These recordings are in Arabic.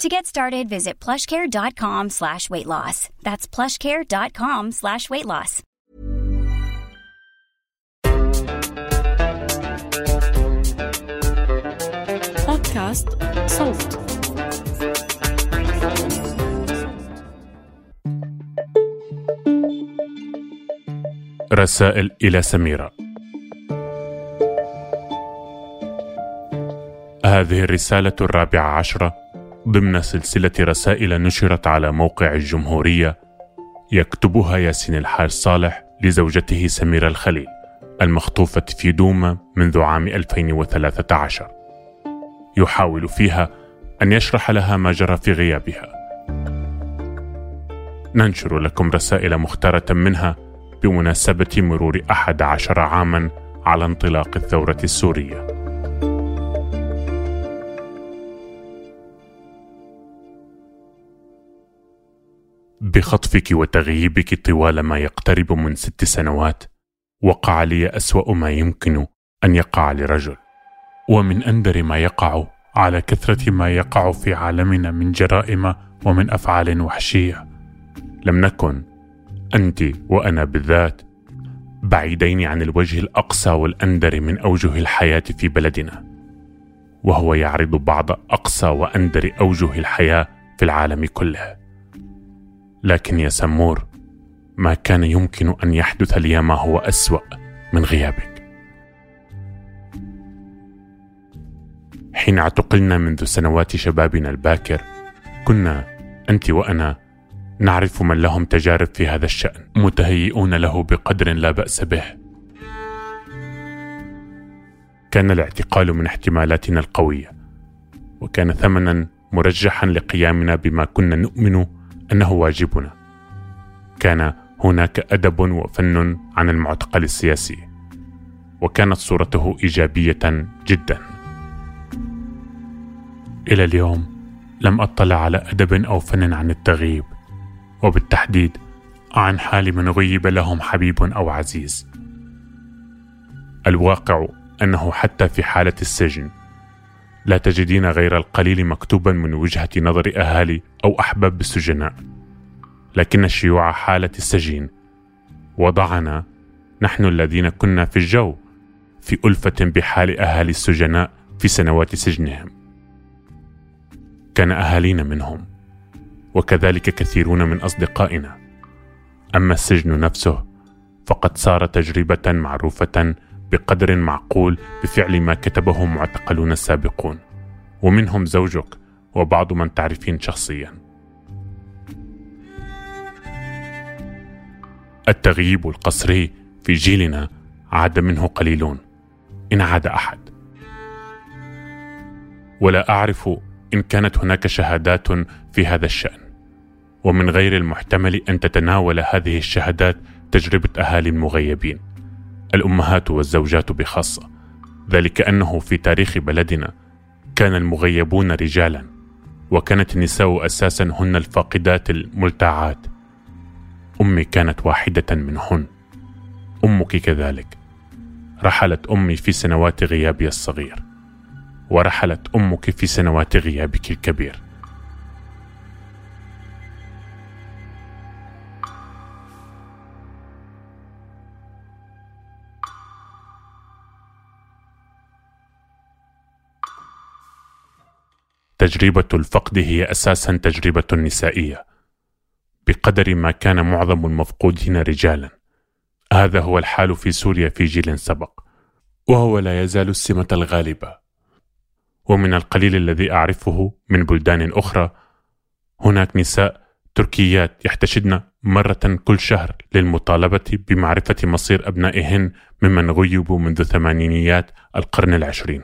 To get started, visit plushcare.com slash weight loss. That's plushcare.com slash weight loss. بودكاست صوت رسائل إلى سميرة هذه الرسالة الرابعة عشرة ضمن سلسلة رسائل نشرت على موقع الجمهورية يكتبها ياسين الحاج صالح لزوجته سميرة الخليل المخطوفة في دوما منذ عام 2013 يحاول فيها أن يشرح لها ما جرى في غيابها. ننشر لكم رسائل مختارة منها بمناسبة مرور أحد عشر عاما على انطلاق الثورة السورية. بخطفك وتغييبك طوال ما يقترب من ست سنوات وقع لي أسوأ ما يمكن أن يقع لرجل. ومن أندر ما يقع على كثرة ما يقع في عالمنا من جرائم ومن أفعال وحشية. لم نكن أنت وأنا بالذات بعيدين عن الوجه الأقصى والأندر من أوجه الحياة في بلدنا. وهو يعرض بعض أقصى وأندر أوجه الحياة في العالم كله. لكن يا سمور ما كان يمكن أن يحدث لي ما هو أسوأ من غيابك. حين اعتقلنا منذ سنوات شبابنا الباكر كنا أنت وأنا نعرف من لهم تجارب في هذا الشأن متهيئون له بقدر لا بأس به. كان الاعتقال من احتمالاتنا القوية وكان ثمنا مرجحا لقيامنا بما كنا نؤمن أنه واجبنا. كان هناك أدب وفن عن المعتقل السياسي وكانت صورته إيجابية جدا. إلى اليوم لم أطلع على أدب أو فن عن التغييب وبالتحديد عن حال من غيب لهم حبيب أو عزيز. الواقع أنه حتى في حالة السجن لا تجدين غير القليل مكتوبا من وجهة نظر أهالي أو أحباب السجناء لكن شيوع حالة السجين. وضعنا نحن الذين كنا في الجو في ألفة بحال أهالي السجناء في سنوات سجنهم. كان أهالينا منهم وكذلك كثيرون من أصدقائنا. أما السجن نفسه فقد صار تجربة معروفة بقدر معقول بفعل ما كتبه معتقلون السابقون ومنهم زوجك وبعض من تعرفين شخصيا. التغييب القسري في جيلنا عاد منه قليلون إن عاد أحد. ولا أعرف إن كانت هناك شهادات في هذا الشأن. ومن غير المحتمل أن تتناول هذه الشهادات تجربة أهالي المغيبين الأمهات والزوجات بخاصة. ذلك أنه في تاريخ بلدنا كان المغيبون رجالا وكانت النساء أساسا هن الفاقدات الملتعات. أمي كانت واحدة منهن. أمك كذلك. رحلت أمي في سنوات غيابي الصغير ورحلت أمك في سنوات غيابك الكبير. تجربة الفقد هي أساسا تجربة نسائية بقدر ما كان معظم المفقودين رجالا. هذا هو الحال في سوريا في جيل سبق وهو لا يزال السمة الغالبة. ومن القليل الذي أعرفه من بلدان أخرى هناك نساء تركيات يحتشدن مرة كل شهر للمطالبة بمعرفة مصير أبنائهن ممن غيبوا منذ ثمانينيات القرن العشرين.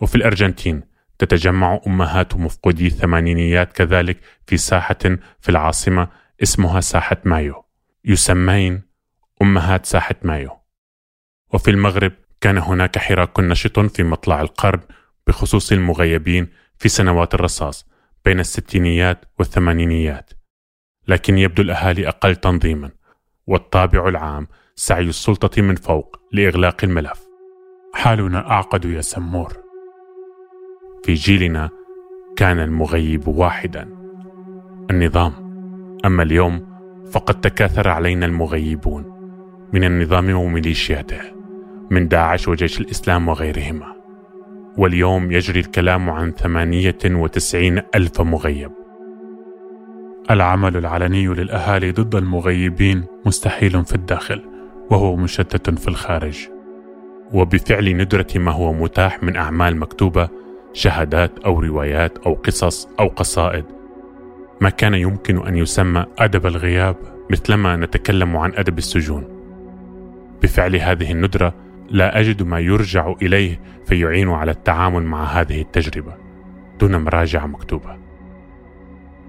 وفي الأرجنتين تتجمع أمهات مفقودي الثمانينيات كذلك في ساحة في العاصمة اسمها ساحة مايو. يسمين أمهات ساحة مايو. وفي المغرب كان هناك حراك نشط في مطلع القرن بخصوص المغيبين في سنوات الرصاص بين الستينيات والثمانينيات. لكن يبدو الأهالي أقل تنظيما والطابع العام سعي السلطة من فوق لإغلاق الملف. حالنا أعقد يا سمور. في جيلنا كان المغيب واحدا. النظام. أما اليوم فقد تكاثر علينا المغيبون من النظام وميليشياته من داعش وجيش الإسلام وغيرهما. واليوم يجري الكلام عن ثمانية وتسعين ألف مغيب. العمل العلني للأهالي ضد المغيبين مستحيل في الداخل وهو مشتت في الخارج. وبفعل ندرة ما هو متاح من أعمال مكتوبة شهادات أو روايات أو قصص أو قصائد. ما كان يمكن أن يسمى أدب الغياب مثلما نتكلم عن أدب السجون. بفعل هذه الندرة لا أجد ما يرجع إليه فيعين على التعامل مع هذه التجربة دون مراجعة مكتوبة.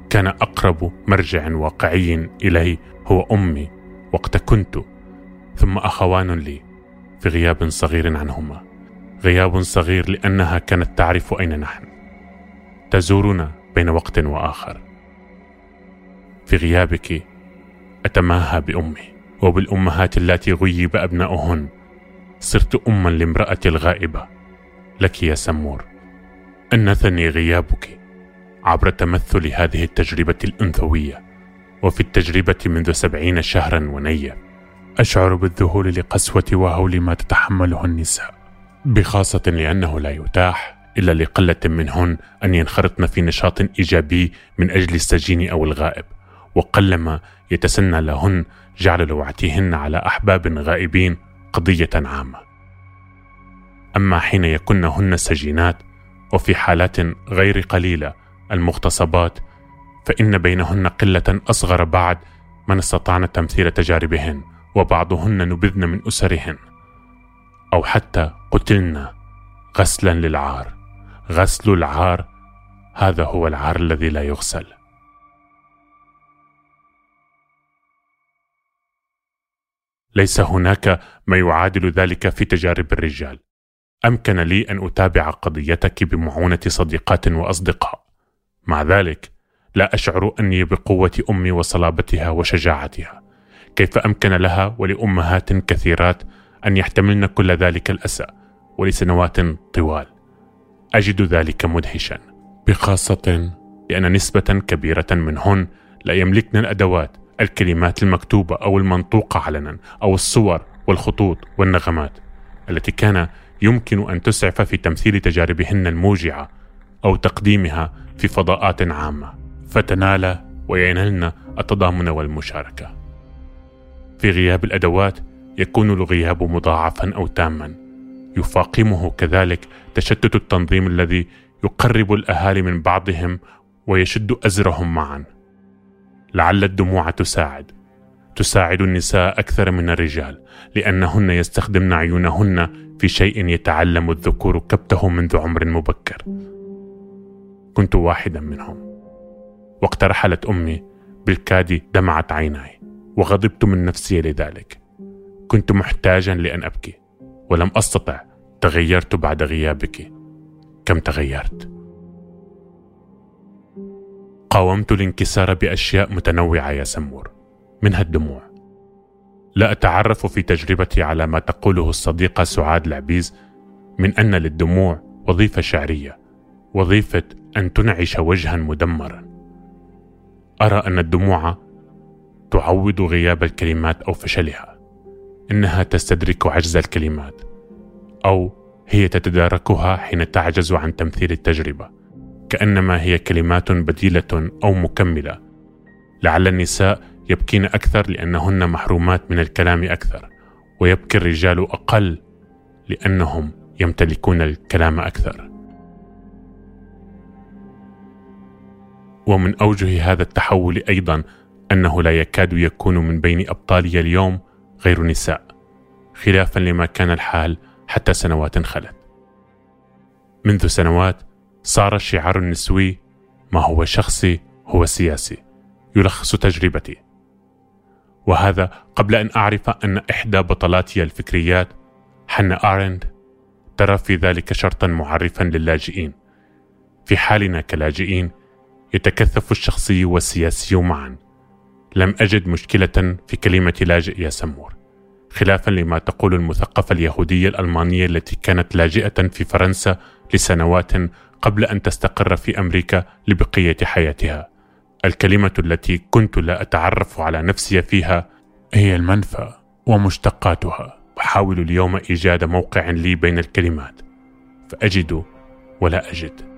كان أقرب مرجع واقعي إلي هو أمي وقت كنت ثم أخوان لي في غياب صغير عنهما. غياب صغير لأنها كانت تعرف أين نحن. تزورنا بين وقت وآخر. في غيابك أتماهى بأمي وبالأمهات اللاتي غيب أبناؤهن صرت أما لامرأة الغائبة. لك يا سمور أنثني غيابك عبر تمثل هذه التجربة الأنثوية وفي التجربة منذ سبعين شهرا ونية. أشعر بالذهول لقسوة وهول ما تتحمله النساء. بخاصة لأنه لا يتاح إلا لقلة منهن أن ينخرطن في نشاط إيجابي من أجل السجين أو الغائب وقلما يتسنى لهن جعل لوعتهن على أحباب غائبين قضية عامة. أما حين يكن هن سجينات وفي حالات غير قليلة المغتصبات فإن بينهن قلة أصغر بعد من استطعن تمثيل تجاربهن وبعضهن نبذن من أسرهن. أو حتى قتلن غسلا للعار. غسل العار هذا هو العار الذي لا يغسل. ليس هناك ما يعادل ذلك في تجارب الرجال. أمكن لي أن أتابع قضيتك بمعونة صديقات وأصدقاء. مع ذلك لا أشعر أني بقوة أمي وصلابتها وشجاعتها. كيف أمكن لها ولأمهات كثيرات أن يحتملن كل ذلك الأسى ولسنوات طوال. أجد ذلك مدهشا. بخاصة لأن نسبة كبيرة منهن لا يملكن الأدوات الكلمات المكتوبة أو المنطوقة علنا أو الصور والخطوط والنغمات التي كان يمكن أن تسعف في تمثيل تجاربهن الموجعة أو تقديمها في فضاءات عامة. فتنال وينالن التضامن والمشاركة. في غياب الأدوات يكون الغياب مضاعفا أو تاما. يفاقمه كذلك تشتت التنظيم الذي يقرب الأهالي من بعضهم ويشد أزرهم معا. لعل الدموع تساعد. تساعد النساء أكثر من الرجال لأنهن يستخدمن عيونهن في شيء يتعلم الذكور كبته منذ عمر مبكر. كنت واحدا منهم. وقت رحلت أمي بالكاد دمعت عيناي وغضبت من نفسي لذلك. كنت محتاجا لأن أبكي ولم أستطع تغيرت بعد غيابك. كم تغيرت؟ قاومت الانكسار بأشياء متنوعة يا سمور منها الدموع. لا أتعرف في تجربتي على ما تقوله الصديقة سعاد العبيز من أن للدموع وظيفة شعرية وظيفة أن تنعش وجها مدمرا. أرى أن الدموع تعوض غياب الكلمات أو فشلها. إنها تستدرك عجز الكلمات أو هي تتداركها حين تعجز عن تمثيل التجربة كأنما هي كلمات بديلة أو مكملة. لعل النساء يبكين أكثر لأنهن محرومات من الكلام أكثر ويبكي الرجال أقل لأنهم يمتلكون الكلام أكثر. ومن أوجه هذا التحول أيضا أنه لا يكاد يكون من بين أبطالي اليوم غير نساء خلافا لما كان الحال حتى سنوات خلت. منذ سنوات صار الشعار النسوي ما هو شخصي هو سياسي يلخص تجربتي. وهذا قبل أن أعرف أن إحدى بطلاتي الفكريات حنا آرند ترى في ذلك شرطا معرفا للاجئين. في حالنا كلاجئين يتكثف الشخصي والسياسي معا. لم أجد مشكلة في كلمة لاجئ يا سمور. خلافا لما تقول المثقفة اليهودية الألمانية التي كانت لاجئة في فرنسا لسنوات قبل أن تستقر في أمريكا لبقية حياتها. الكلمة التي كنت لا أتعرف على نفسي فيها هي المنفى ومشتقاتها. أحاول اليوم إيجاد موقع لي بين الكلمات. فأجد ولا أجد.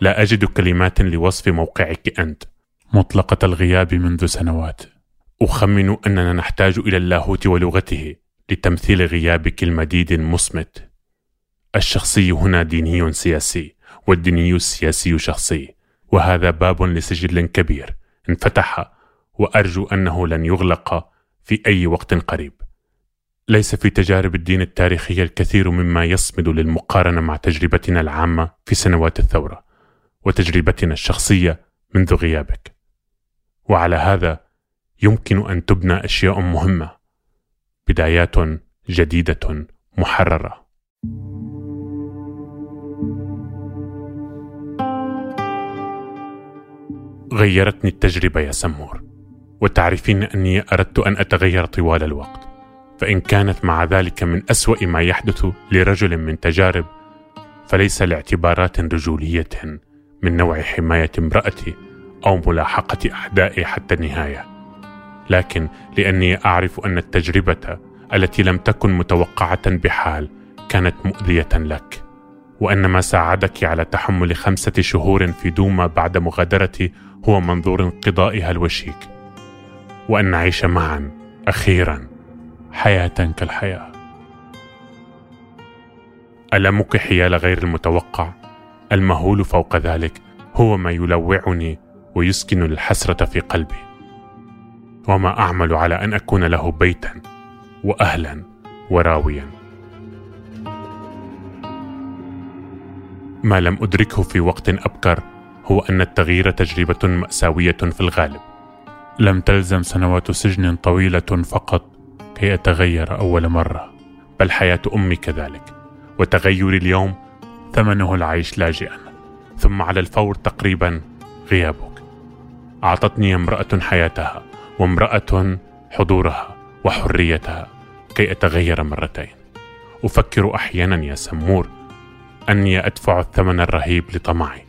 لا أجد كلمات لوصف موقعك أنت. مطلقة الغياب منذ سنوات. أخمن أننا نحتاج إلى اللاهوت ولغته لتمثيل غيابك المديد المصمت. الشخصي هنا ديني سياسي والديني السياسي شخصي. وهذا باب لسجل كبير انفتح وأرجو أنه لن يغلق في أي وقت قريب. ليس في تجارب الدين التاريخية الكثير مما يصمد للمقارنة مع تجربتنا العامة في سنوات الثورة. وتجربتنا الشخصية منذ غيابك. وعلى هذا يمكن أن تبنى أشياء مهمة بدايات جديدة محررة. غيرتني التجربة يا سمور وتعرفين أني أردت أن أتغير طوال الوقت فإن كانت مع ذلك من أسوأ ما يحدث لرجل من تجارب فليس لاعتبارات رجولية من نوع حماية امرأتي أو ملاحقة أعدائي حتى النهاية. لكن لأني أعرف أن التجربة التي لم تكن متوقعة بحال كانت مؤذية لك وأن ما ساعدك على تحمل خمسة شهور في دوما بعد مغادرتي هو منظور انقضائها الوشيك وأن نعيش معا أخيرا حياة كالحياة. ألمك حيال غير المتوقع؟ المهول فوق ذلك هو ما يلوعني ويسكن الحسرة في قلبي. وما أعمل على أن أكون له بيتا وأهلا وراويا. ما لم أدركه في وقت أبكر هو أن التغيير تجربة مأساوية في الغالب. لم تلزم سنوات سجن طويلة فقط كي أتغير أول مرة بل حياة أمي كذلك. وتغيري اليوم ثمنه العيش لاجئا ثم على الفور تقريبا غيابك. أعطتني امرأة حياتها وامرأة حضورها وحريتها كي أتغير مرتين. أفكر أحيانا يا سمور أني أدفع الثمن الرهيب لطمعي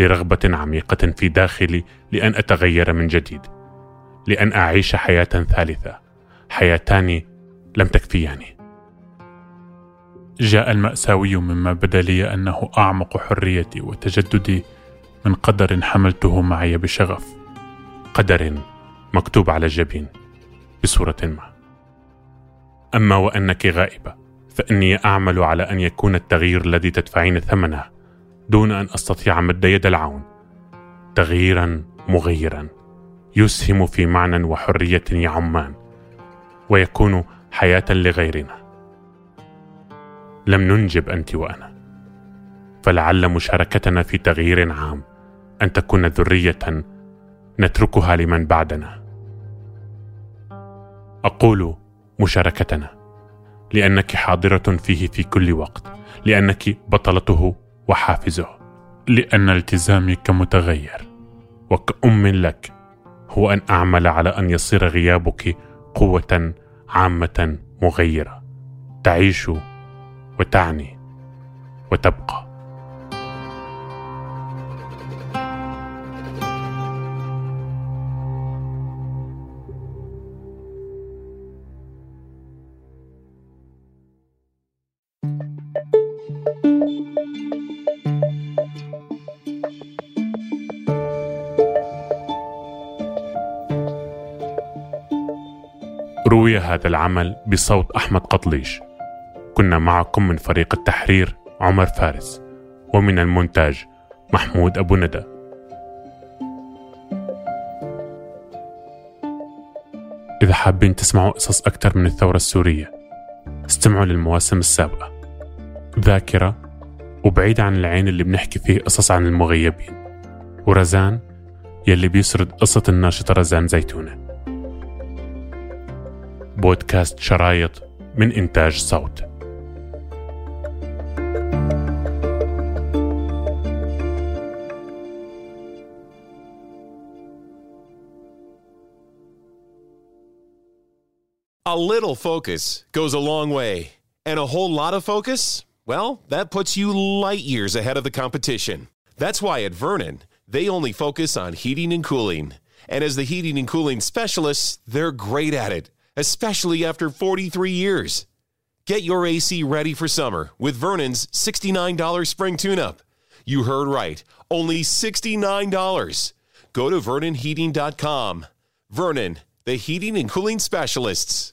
لرغبة عميقة في داخلي لأن أتغير من جديد لأن أعيش حياة ثالثة حياتان لم تكفياني. جاء المأساوي مما بدا لي أنه أعمق حريتي وتجددي من قدر حملته معي بشغف. قدر مكتوب على الجبين بصورة ما. أما وأنك غائبة فإني أعمل على أن يكون التغيير الذي تدفعين ثمنه دون أن أستطيع مد يد العون. تغييرا مغيرا يسهم في معنى وحرية يعمان ويكون حياة لغيرنا. لم ننجب انت وأنا فلعل مشاركتنا في تغيير عام أن تكون ذرية نتركها لمن بعدنا. أقول مشاركتنا لأنك حاضرة فيه في كل وقت لأنك بطلته وحافزه لأن التزامي كمتغير وكأم لك هو أن أعمل على أن يصير غيابك قوة عامة مغيرة. تعيش وتعني وتبقى. روي هذا العمل بصوت أحمد قطليش. كنا معكم من فريق التحرير عمر فارس ومن المونتاج محمود أبو ندى. إذا حابين تسمعوا قصص أكثر من الثورة السورية استمعوا للمواسم السابقة. ذاكرة وبعيد عن العين اللي بنحكي فيه قصص عن المغيبين. ورزان يلي بيسرد قصة الناشطة رزان زيتونة. بودكاست شرايط من إنتاج صوت. A little focus goes a long way, and a whole lot of focus, well, that puts you light years ahead of the competition. That's why at Vernon, they only focus on heating and cooling. And as the heating and cooling specialists, they're great at it, especially after 43 years. Get your AC ready for summer with Vernon's $69 spring tune up. You heard right, only $69. Go to VernonHeating.com. Vernon, the heating and cooling specialists.